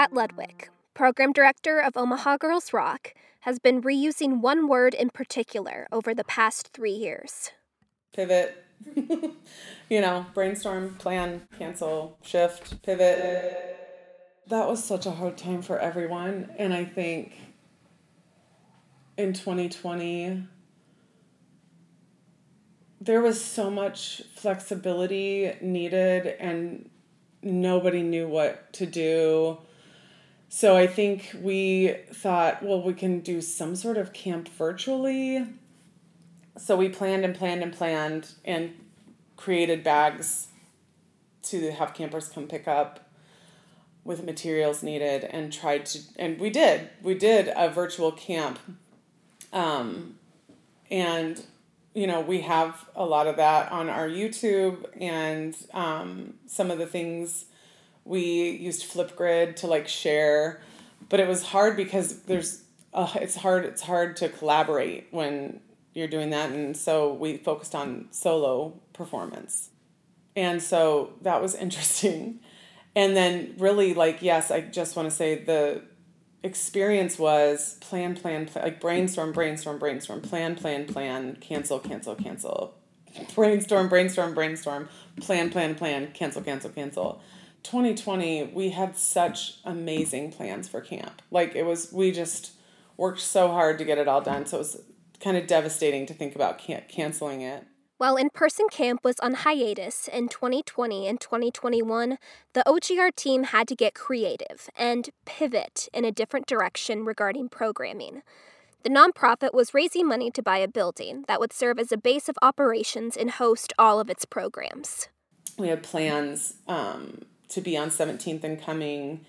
Kat Ludwig, program director of Omaha Girls Rock, has been reusing one word in particular over the past three years pivot. you know, brainstorm, plan, cancel, shift, pivot. That was such a hard time for everyone. And I think in 2020, there was so much flexibility needed, and nobody knew what to do. So I think we thought, well, we can do some sort of camp virtually. So we planned and planned and planned and created bags to have campers come pick up with materials needed and tried to and we did we did a virtual camp um, and you know we have a lot of that on our youtube and um, some of the things we used flipgrid to like share but it was hard because there's uh, it's hard it's hard to collaborate when you're doing that and so we focused on solo performance. And so that was interesting. And then really like yes i just want to say the experience was plan plan plan like brainstorm brainstorm brainstorm plan plan plan cancel cancel cancel. Brainstorm brainstorm brainstorm plan plan plan cancel cancel cancel 2020 we had such amazing plans for camp like it was we just worked so hard to get it all done so it was kind of devastating to think about can- canceling it while in person camp was on hiatus in 2020 and 2021, the OGR team had to get creative and pivot in a different direction regarding programming. The nonprofit was raising money to buy a building that would serve as a base of operations and host all of its programs. We had plans um, to be on 17th and Cuming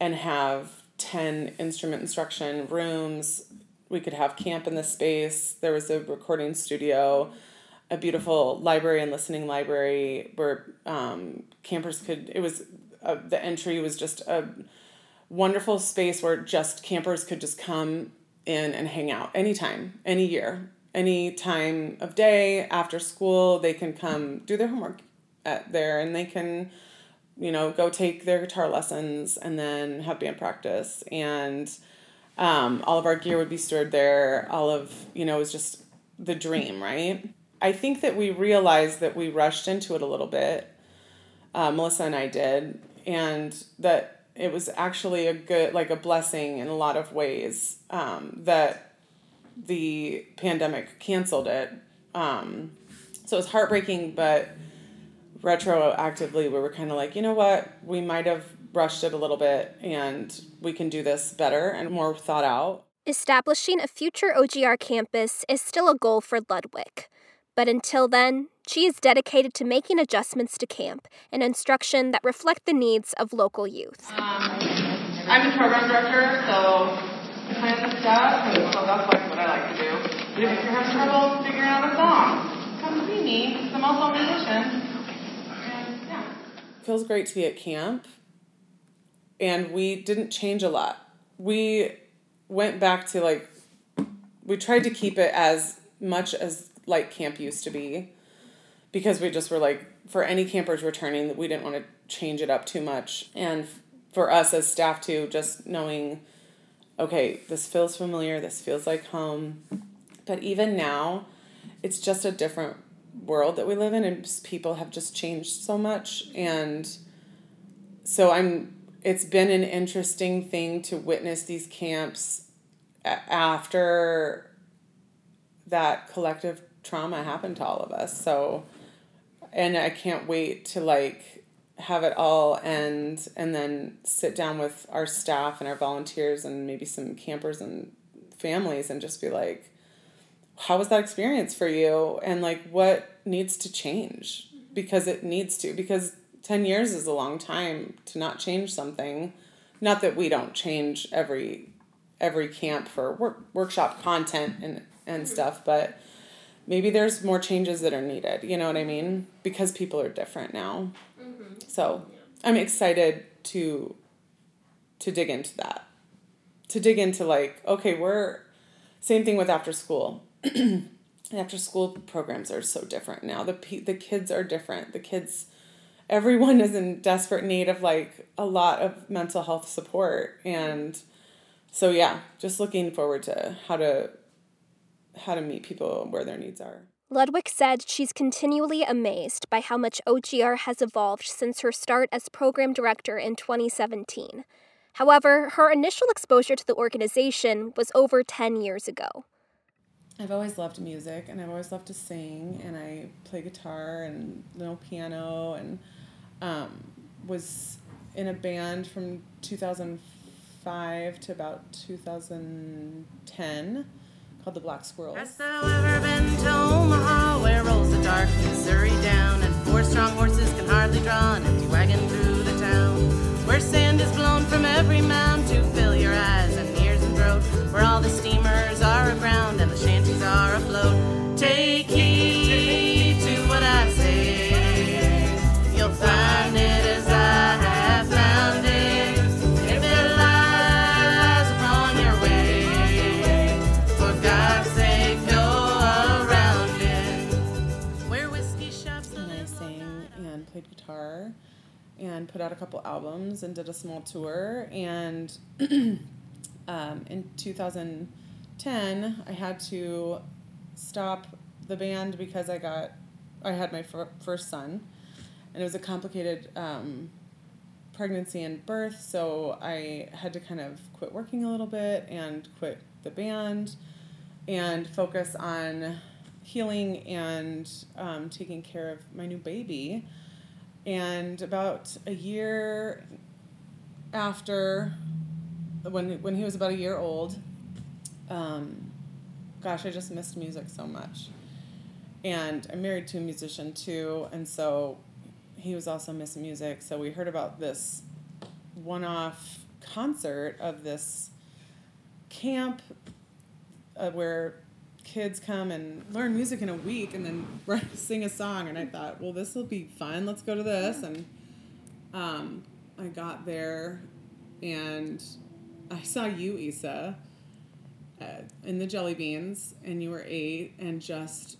and have 10 instrument instruction rooms. We could have camp in the space. There was a recording studio a beautiful library and listening library where um, campers could it was uh, the entry was just a wonderful space where just campers could just come in and hang out anytime any year any time of day after school they can come do their homework at there and they can you know go take their guitar lessons and then have band practice and um, all of our gear would be stored there all of you know it was just the dream right I think that we realized that we rushed into it a little bit. Uh, Melissa and I did, and that it was actually a good, like a blessing in a lot of ways um, that the pandemic canceled it. Um, so it was heartbreaking, but retroactively, we were kind of like, you know what, we might have rushed it a little bit, and we can do this better and more thought out. Establishing a future OGR campus is still a goal for Ludwig. But until then, she is dedicated to making adjustments to camp and instruction that reflect the needs of local youth. Um, I'm the program director, so I plan the stuff, and so that's like what I like to do. But if you're having trouble figuring out a song, come see me. I'm also a musician. Feels great to be at camp, and we didn't change a lot. We went back to like, we tried to keep it as much as like camp used to be because we just were like for any campers returning we didn't want to change it up too much and for us as staff too just knowing okay this feels familiar this feels like home but even now it's just a different world that we live in and people have just changed so much and so i'm it's been an interesting thing to witness these camps after that collective trauma happened to all of us. So, and I can't wait to like have it all end and then sit down with our staff and our volunteers and maybe some campers and families and just be like, how was that experience for you? And like, what needs to change? Because it needs to, because 10 years is a long time to not change something. Not that we don't change every every camp for work, workshop content and and stuff, but maybe there's more changes that are needed. You know what I mean? Because people are different now. Mm-hmm. So I'm excited to to dig into that. To dig into like, okay, we're same thing with after school. after school programs are so different now. The the kids are different. The kids everyone is in desperate need of like a lot of mental health support and so yeah just looking forward to how to how to meet people where their needs are Ludwig said she's continually amazed by how much OGR has evolved since her start as program director in 2017. However, her initial exposure to the organization was over 10 years ago. I've always loved music and I've always loved to sing and I play guitar and little piano and um, was in a band from 2005 to about 2010 called the Black Squirrels. And put out a couple albums and did a small tour and um, in 2010 I had to stop the band because I got I had my fir- first son and it was a complicated um, pregnancy and birth so I had to kind of quit working a little bit and quit the band and focus on healing and um, taking care of my new baby. And about a year after, when when he was about a year old, um, gosh, I just missed music so much. And I'm married to a musician too, and so he was also missing music. So we heard about this one-off concert of this camp uh, where kids come and learn music in a week and then sing a song. And i thought well this will be fun. Let's go to this. And um, i got there and i saw you isa uh, in the jelly beans and you were eight and just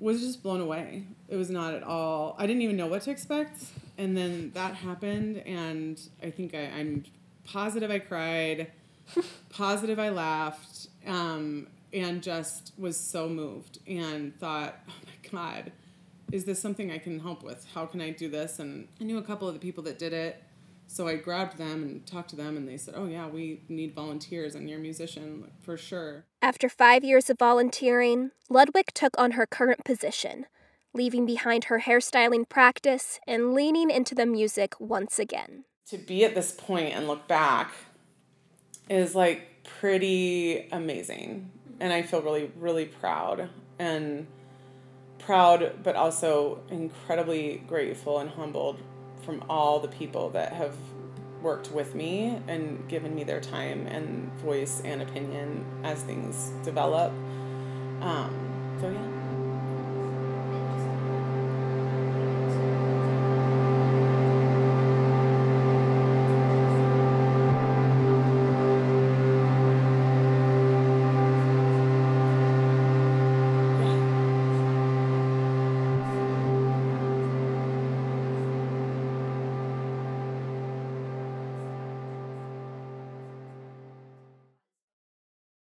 was just blown away. It was not at all i didn't even know what to expect. And then that happened and i think I, i'm positive i cried positive I laughed um, and just was so moved and thought, oh my God, is this something I can help with? How can I do this? And I knew a couple of the people that did it. So I grabbed them and talked to them, and they said, oh yeah, we need volunteers, and you're a musician for sure. After five years of volunteering, Ludwig took on her current position, leaving behind her hairstyling practice and leaning into the music once again. To be at this point and look back is like pretty amazing. And I feel really, really proud and proud, but also incredibly grateful and humbled from all the people that have worked with me and given me their time and voice and opinion as things develop. Um, so, yeah.